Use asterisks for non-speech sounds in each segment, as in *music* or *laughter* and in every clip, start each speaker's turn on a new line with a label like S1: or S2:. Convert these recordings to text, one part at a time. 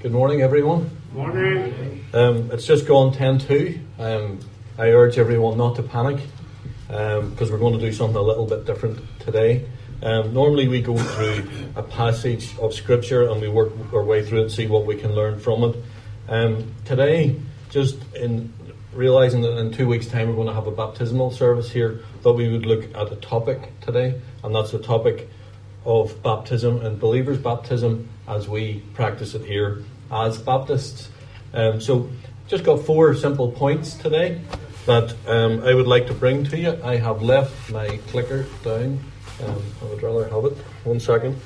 S1: Good morning, everyone.
S2: Morning.
S1: Um, it's just gone 10 2. Um, I urge everyone not to panic because um, we're going to do something a little bit different today. Um, normally, we go through a passage of Scripture and we work our way through it and see what we can learn from it. Um, today, just in realizing that in two weeks' time we're going to have a baptismal service here, thought we would look at a topic today, and that's the topic of baptism and believers' baptism as we practice it here as Baptists. Um, so, just got four simple points today that um, I would like to bring to you. I have left my clicker down. Um, I would rather have it. One second.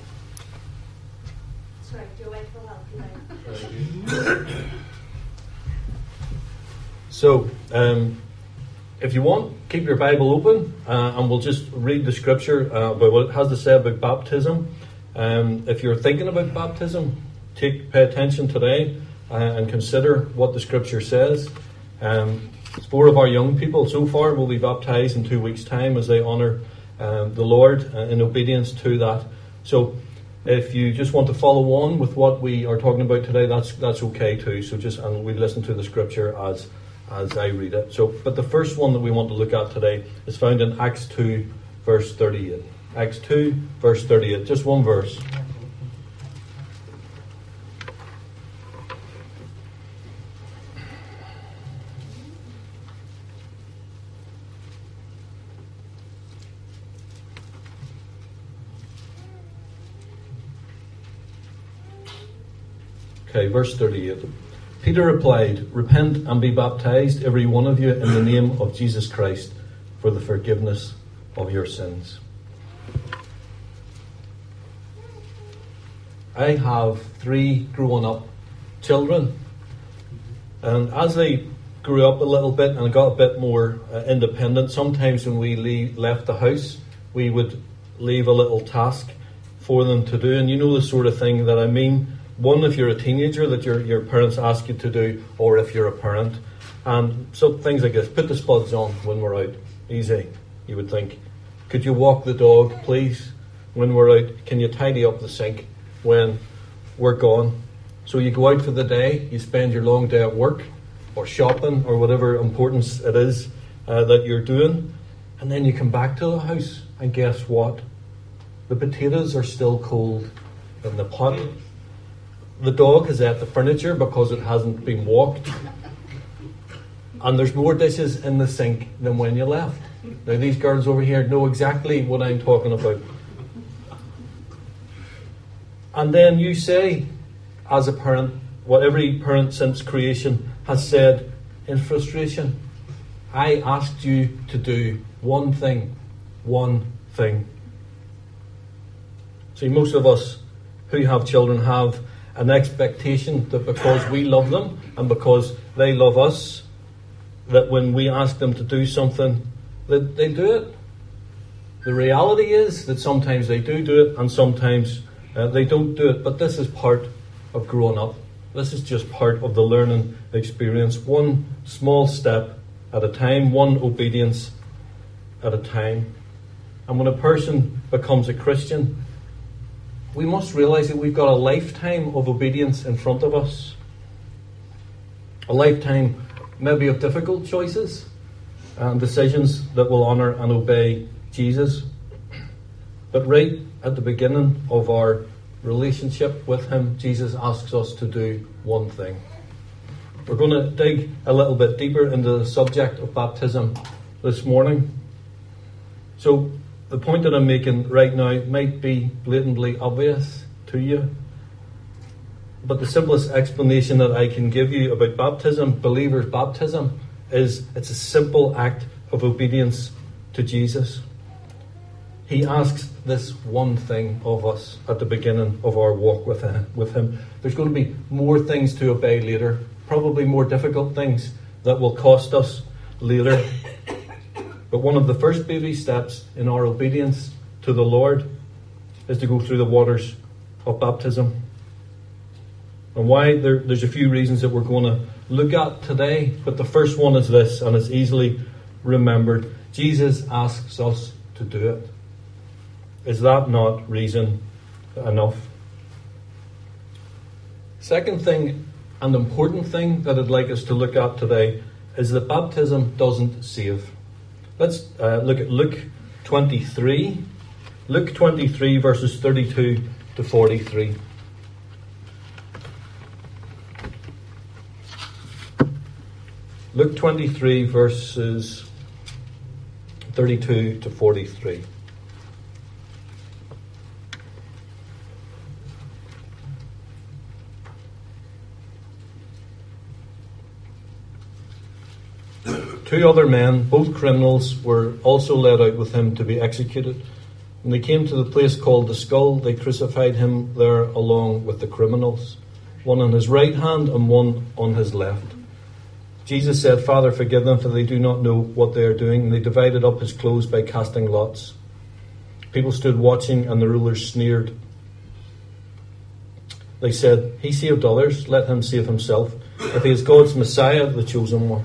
S3: Sorry, your wife will help you. *coughs*
S1: So, um, if you want, keep your Bible open uh, and we'll just read the scripture uh, about what it has to say about baptism. Um, if you're thinking about baptism, take pay attention today uh, and consider what the scripture says. Um, four of our young people so far will be baptized in two weeks' time as they honour um, the Lord uh, in obedience to that. So, if you just want to follow on with what we are talking about today, that's that's okay too. So just and we listen to the scripture as as I read it. So, but the first one that we want to look at today is found in Acts two, verse thirty-eight. Acts two, verse thirty-eight. Just one verse. Okay, verse 38. Peter replied, Repent and be baptized, every one of you, in the name of Jesus Christ, for the forgiveness of your sins. I have three grown up children, and as they grew up a little bit and got a bit more uh, independent, sometimes when we leave, left the house, we would leave a little task for them to do, and you know the sort of thing that I mean one, if you're a teenager, that your, your parents ask you to do, or if you're a parent. And so things like this put the spuds on when we're out. Easy, you would think. Could you walk the dog, please, when we're out? Can you tidy up the sink when we're gone? So you go out for the day, you spend your long day at work, or shopping, or whatever importance it is uh, that you're doing, and then you come back to the house, and guess what? The potatoes are still cold in the pot the dog has ate the furniture because it hasn't been walked. And there's more dishes in the sink than when you left. Now, these girls over here know exactly what I'm talking about. And then you say, as a parent, what every parent since creation has said in frustration I asked you to do one thing. One thing. See, most of us who have children have an expectation that because we love them and because they love us, that when we ask them to do something, that they do it. The reality is that sometimes they do do it and sometimes uh, they don't do it, but this is part of growing up. This is just part of the learning experience. One small step at a time, one obedience at a time. And when a person becomes a Christian, we must realize that we've got a lifetime of obedience in front of us. A lifetime, maybe, of difficult choices and decisions that will honour and obey Jesus. But right at the beginning of our relationship with Him, Jesus asks us to do one thing. We're going to dig a little bit deeper into the subject of baptism this morning. So, the point that I'm making right now might be blatantly obvious to you. But the simplest explanation that I can give you about baptism, believers' baptism, is it's a simple act of obedience to Jesus. He asks this one thing of us at the beginning of our walk with him. There's going to be more things to obey later, probably more difficult things that will cost us later. But one of the first baby steps in our obedience to the Lord is to go through the waters of baptism. And why? There, there's a few reasons that we're going to look at today, but the first one is this, and it's easily remembered. Jesus asks us to do it. Is that not reason enough? Second thing, and important thing that I'd like us to look at today is that baptism doesn't save. Let's uh, look at Luke 23. Luke 23, verses 32 to 43. Luke 23, verses 32 to 43. Two other men, both criminals, were also led out with him to be executed. When they came to the place called the skull, they crucified him there along with the criminals, one on his right hand and one on his left. Jesus said, Father, forgive them, for they do not know what they are doing. And they divided up his clothes by casting lots. People stood watching, and the rulers sneered. They said, He saved others, let him save himself, if he is God's Messiah, the chosen one.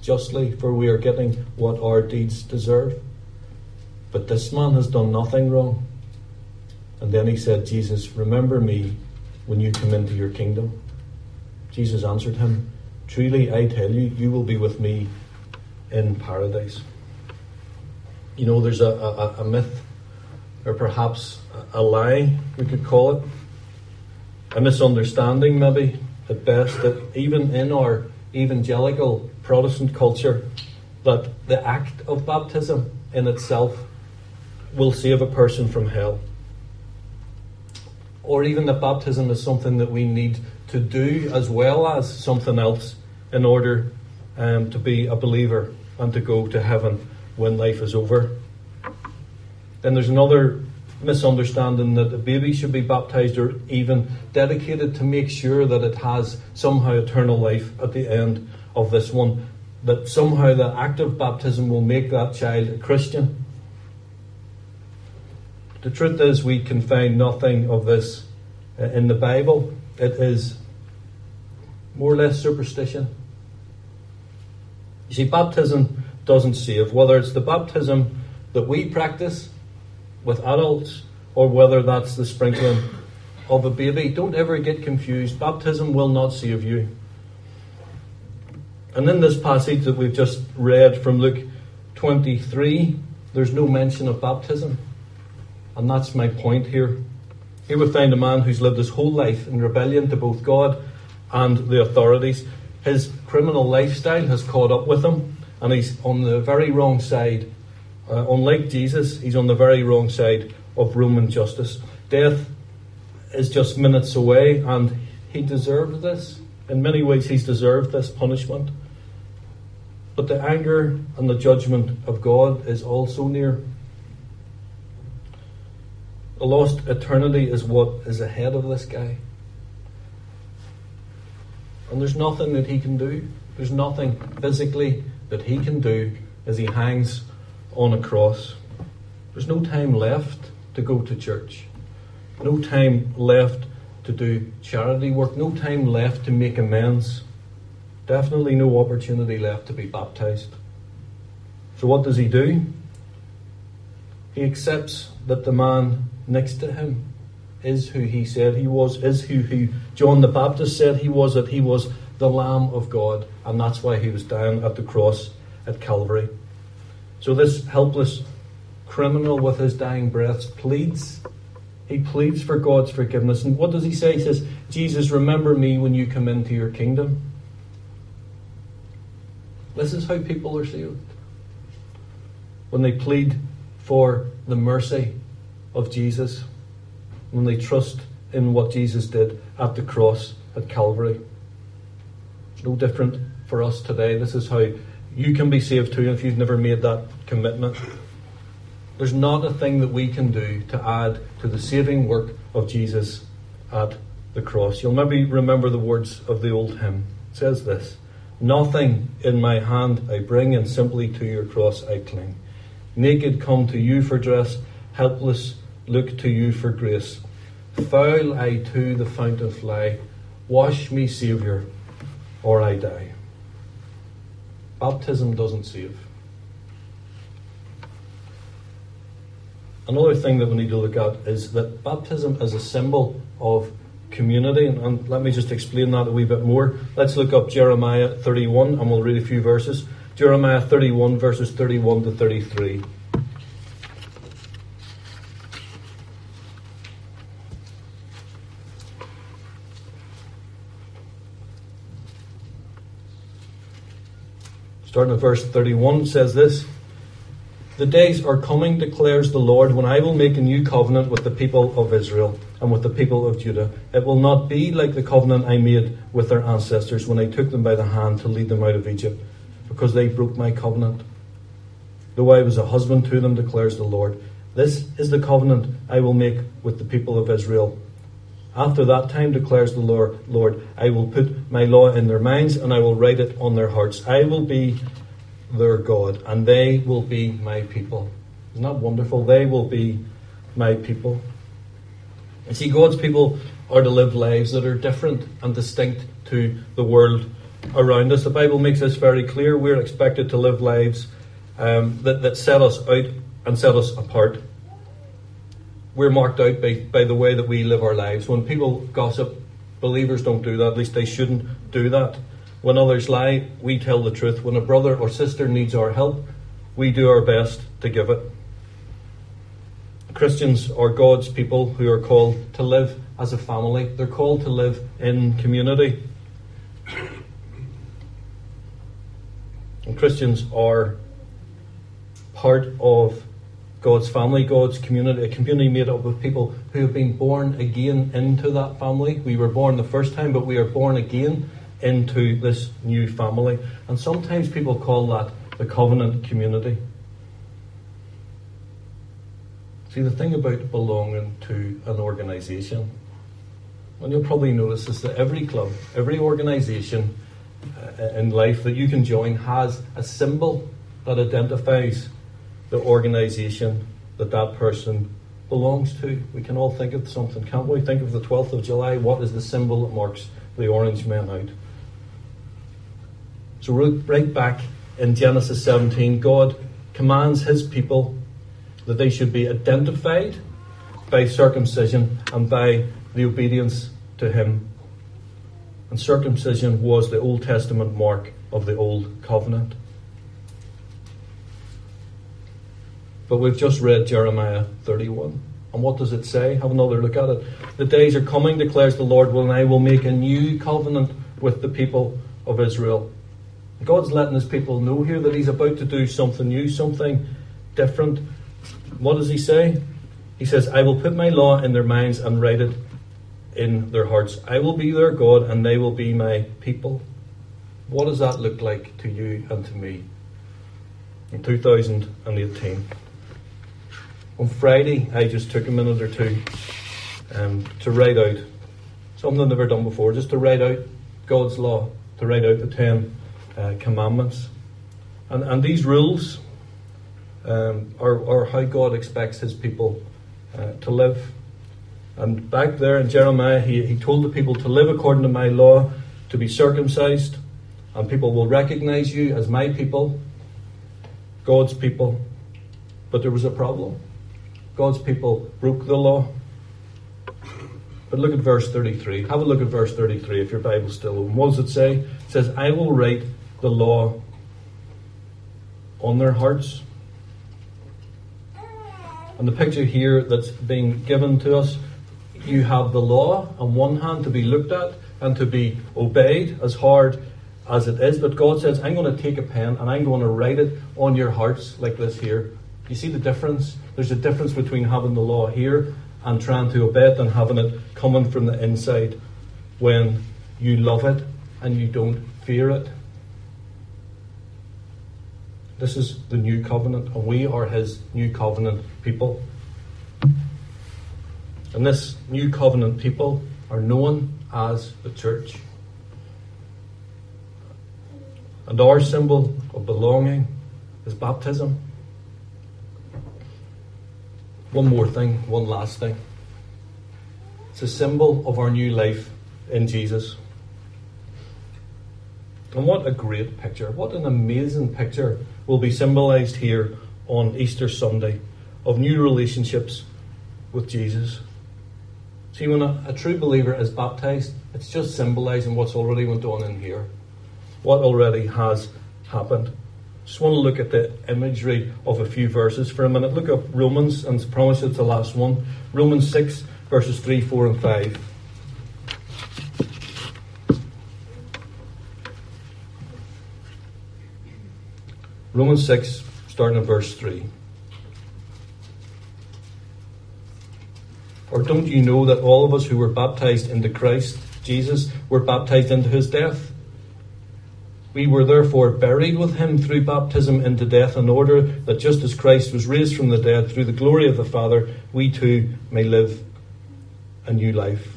S1: justly, for we are getting what our deeds deserve. But this man has done nothing wrong. And then he said, Jesus, remember me when you come into your kingdom. Jesus answered him, Truly I tell you, you will be with me in paradise. You know, there's a, a, a myth, or perhaps a, lie, we could call it, a misunderstanding, maybe at best, that even in our evangelical Protestant culture, that the act of baptism in itself will save a person from hell. Or even that baptism is something that we need to do as well as something else in order um, to be a believer and to go to heaven when life is over. Then there's another misunderstanding that a baby should be baptized or even dedicated to make sure that it has somehow eternal life at the end of this one. That somehow the act of baptism will make that child a Christian. The truth is, we can find nothing of this uh, in the Bible. It is more or less superstition. You see, baptism doesn't save. Whether it's the baptism that we practice with adults or whether that's the sprinkling of a baby, don't ever get confused. Baptism will not save you. And in this passage that we've just read from Luke 23, there's no mention of baptism. And that's my point here. Here we find a man who's lived his whole life in rebellion to both God and the authorities. His criminal lifestyle has caught up with him, and he's on the very wrong side. Uh, unlike Jesus, he's on the very wrong side of Roman justice. Death is just minutes away, and he deserved this. In many ways, he's deserved this punishment. But the anger and the judgment of God is also near. A lost eternity is what is ahead of this guy. And there's nothing that he can do. There's nothing physically that he can do as he hangs on a cross. There's no time left to go to church. No time left to do charity work. No time left to make amends. Definitely no opportunity left to be baptized. So, what does he do? He accepts that the man next to him is who he said he was, is who, who John the Baptist said he was, that he was the Lamb of God, and that's why he was down at the cross at Calvary. So this helpless criminal with his dying breaths pleads. He pleads for God's forgiveness. And what does he say? He says, Jesus, remember me when you come into your kingdom. This is how people are saved. When they plead for the mercy of Jesus when they trust in what Jesus did at the cross at Calvary. No different for us today. This is how you can be saved too if you've never made that commitment. There's not a thing that we can do to add to the saving work of Jesus at the cross. You'll maybe remember the words of the old hymn It says this Nothing in my hand I bring, and simply to your cross I cling. Naked come to you for dress, helpless look to you for grace. Foul I to the fountain fly, wash me, Saviour, or I die. Baptism doesn't save. Another thing that we need to look at is that baptism is a symbol of community. And, and, let me just explain that a wee bit more. Let's look up Jeremiah 31 and we'll read a few verses. Jeremiah 31, verses 31 to 33. Starting at verse 31 says this The days are coming, declares the Lord, when I will make a new covenant with the people of Israel and with the people of Judah. It will not be like the covenant I made with their ancestors when I took them by the hand to lead them out of Egypt, because they broke my covenant. Though I was a husband to them, declares the Lord. This is the covenant I will make with the people of Israel. After that time, declares the Lord, I will put my law in their minds and I will write it on their hearts. I will be their God and they will be my people. Isn't that wonderful? They will be my people. You see, God's people are to live lives that are different and distinct to the world around us. The Bible makes this very clear. We're expected to live lives um, that, that set us out and set us apart. We're marked out by, by the way that we live our lives. When people gossip, believers don't do that. At least they shouldn't do that. When others lie, we tell the truth. When a brother or sister needs our help, we do our best to give it. Christians are God's people who are called to live as a family. They're called to live in community. And Christians are part of God's family, God's community, a community made up of people who have been born again into that family. We were born the first time, but we are born again into this new family. And sometimes people call that the covenant community. See, the thing about belonging to an organisation, and you'll probably notice is that every club, every organisation uh, in life that you can join has a symbol that identifies the organisation that that person belongs to. We can all think of something, can't we? Think of the 12th of July. What is the symbol that marks the orange men out? So, right back in Genesis 17, God commands his people that they should be identified by circumcision and by the obedience to Him. And circumcision was the Old Testament mark of the Old Covenant. But we've just read Jeremiah 31. And what does it say? Have another look at it. The days are coming, declares the Lord, when I will make a new covenant with the people of Israel. God's letting his people know here that he's about to do something new, something different. What does he say? He says, I will put my law in their minds and write it in their hearts. I will be their God and they will be my people. What does that look like to you and to me in 2018? On Friday, I just took a minute or two um, to write out something I've never done before, just to write out God's law, to write out the Ten uh, Commandments. And, and these rules, um, or, or how God expects his people uh, to live. And back there in Jeremiah, he, he told the people to live according to my law, to be circumcised, and people will recognize you as my people, God's people. But there was a problem. God's people broke the law. But look at verse 33. Have a look at verse 33 if your Bible's still open. What does it say? It says, I will write the law on their hearts and the picture here that's being given to us, you have the law on one hand to be looked at and to be obeyed as hard as it is. But God says, I'm going to take a pen and I'm going to write it on your hearts like this here. You see the difference? There's a difference between having the law here and trying to obey it and having it coming from the inside when you love it and you don't fear it. This is the new covenant, and we are his new covenant people. And this new covenant people are known as the church. And our symbol of belonging is baptism. One more thing, one last thing. It's a symbol of our new life in Jesus. And what a great picture. What an amazing picture will be symbolized here on Easter Sunday of new relationships with Jesus. See, when a, a, true believer is baptized, it's just symbolizing what's already went on in here, what already has happened. Just want to look at the imagery of a few verses for a minute. Look up Romans, and I promise it's the last one. Romans 6, verses 3, 4, and 5. Romans 6, starting at verse 3. Or don't you know that all of us who were baptized into Christ Jesus were baptized into his death? We were therefore buried with him through baptism into death, in order that just as Christ was raised from the dead through the glory of the Father, we too may live a new life.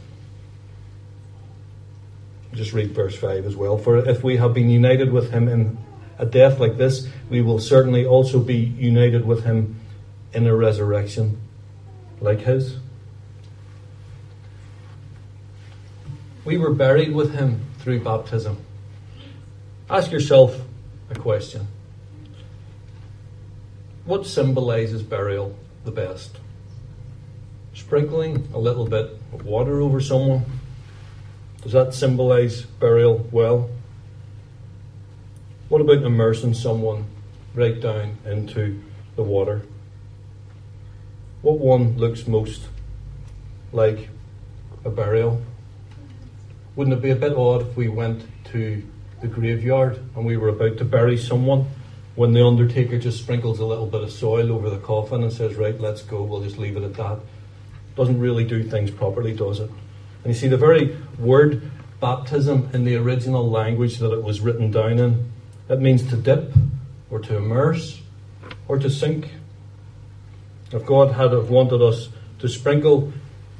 S1: Just read verse 5 as well. For if we have been united with him in a death like this, we will certainly also be united with him in a resurrection like his. We were buried with him through baptism. Ask yourself a question What symbolizes burial the best? Sprinkling a little bit of water over someone? Does that symbolize burial well? What about immersing someone right down into the water? What one looks most like a burial? Wouldn't it be a bit odd if we went to the graveyard and we were about to bury someone when the undertaker just sprinkles a little bit of soil over the coffin and says, Right, let's go, we'll just leave it at that? Doesn't really do things properly, does it? And you see, the very word baptism in the original language that it was written down in, it means to dip or to immerse or to sink. If God had have wanted us to sprinkle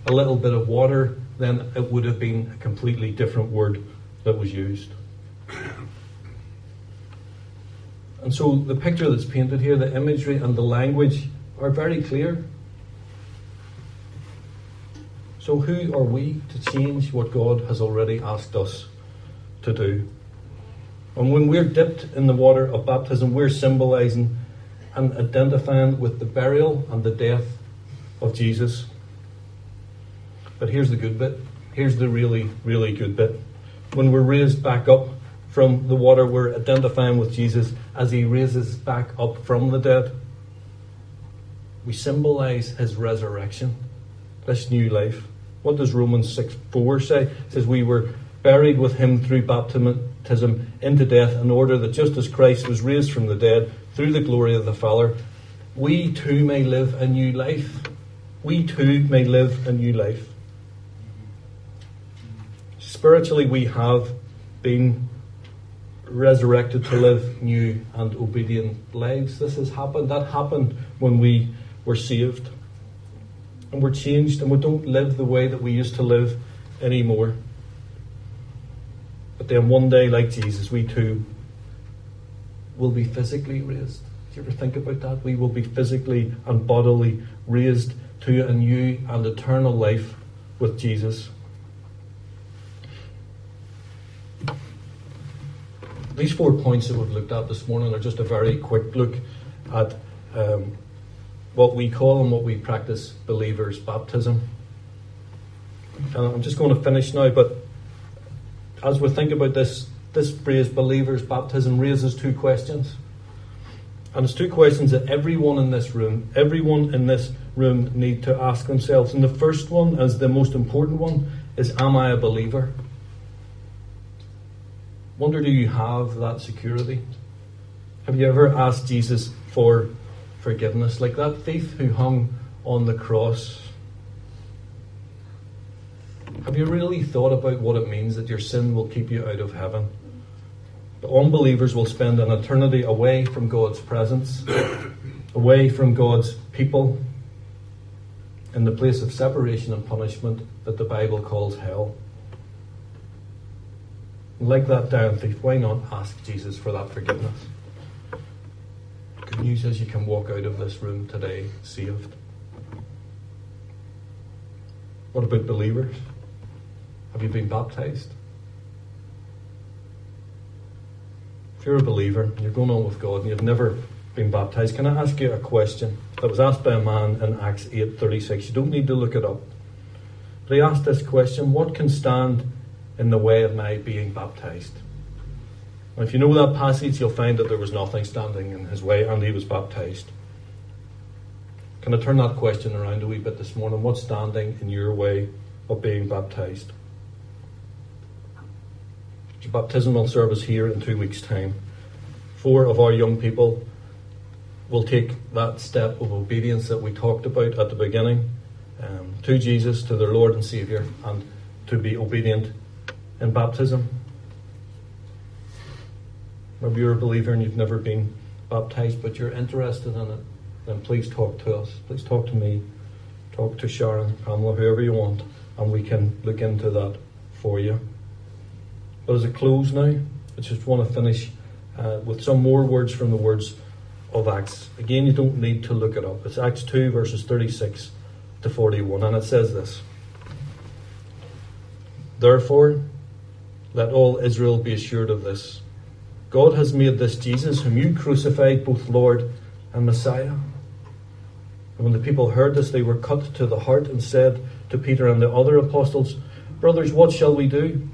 S1: a little bit of water then it would have been a completely different word that was used. And so the picture that's painted here, the imagery and the language are very clear. So, who are we to change what God has already asked us to do? And when we're dipped in the water of baptism, we're symbolizing and identifying with the burial and the death of Jesus. But here's the good bit. Here's the really, really good bit. When we're raised back up from the water, we're identifying with Jesus as he raises back up from the dead. We symbolize his resurrection, this new life. What does Romans 6 4 say? It says, We were buried with him through baptism into death, in order that just as Christ was raised from the dead through the glory of the Father, we too may live a new life. We too may live a new life. Spiritually, we have been resurrected to live new and obedient lives. This has happened. That happened when we were saved. And we're changed, and we don't live the way that we used to live anymore. But then one day, like Jesus, we too will be physically raised. Do you ever think about that? We will be physically and bodily raised to a new and eternal life with Jesus. These four points that we've looked at this morning are just a very quick look at um, what we call and what we practice believers' baptism. And I'm just going to finish now, but as we think about this, this phrase believers' baptism raises two questions. And it's two questions that everyone in this room, everyone in this room need to ask themselves. And the first one, as the most important one, is Am I a believer? Wonder do you have that security? Have you ever asked Jesus for forgiveness? Like that thief who hung on the cross. Have you really thought about what it means that your sin will keep you out of heaven? The unbelievers will spend an eternity away from God's presence, *coughs* away from God's people, in the place of separation and punishment that the Bible calls hell. Like that dying thief, why not ask Jesus for that forgiveness? Good news is you can walk out of this room today saved. What about believers? Have you been baptized? If you're a believer and you're going on with God and you've never been baptized, can I ask you a question that was asked by a man in Acts 8:36? You don't need to look it up. But he asked this question, what can stand in the way of my being baptized? And if you know that passage, you'll find that there was nothing standing in his way and he was baptized. Can I turn that question around a wee bit this morning? What's standing in your way of being baptized? It's a baptismal service here in two weeks' time. Four of our young people will take that step of obedience that we talked about at the beginning um, to Jesus, to their Lord and Saviour, and to be obedient in baptism. Maybe you're a believer and you've never been baptized, but you're interested in it, then please talk to us. Please talk to me. Talk to Sharon, Pamela, whoever you want, and we can look into that for you. But as a close now, I just want to finish uh, with some more words from the words of Acts. Again, you don't need to look it up. It's Acts 2, verses 36 to 41, and it says this Therefore, let all Israel be assured of this God has made this Jesus, whom you crucified, both Lord and Messiah. And when the people heard this, they were cut to the heart and said to Peter and the other apostles, Brothers, what shall we do?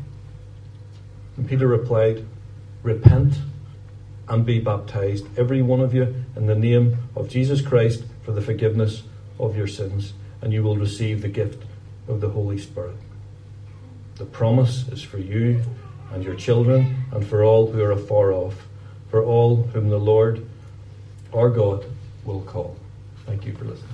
S1: And Peter replied, Repent and be baptized, every one of you, in the name of Jesus Christ for the forgiveness of your sins, and you will receive the gift of the Holy Spirit. The promise is for you and your children and for all who are afar off, for all whom the Lord our God will call. Thank you for listening.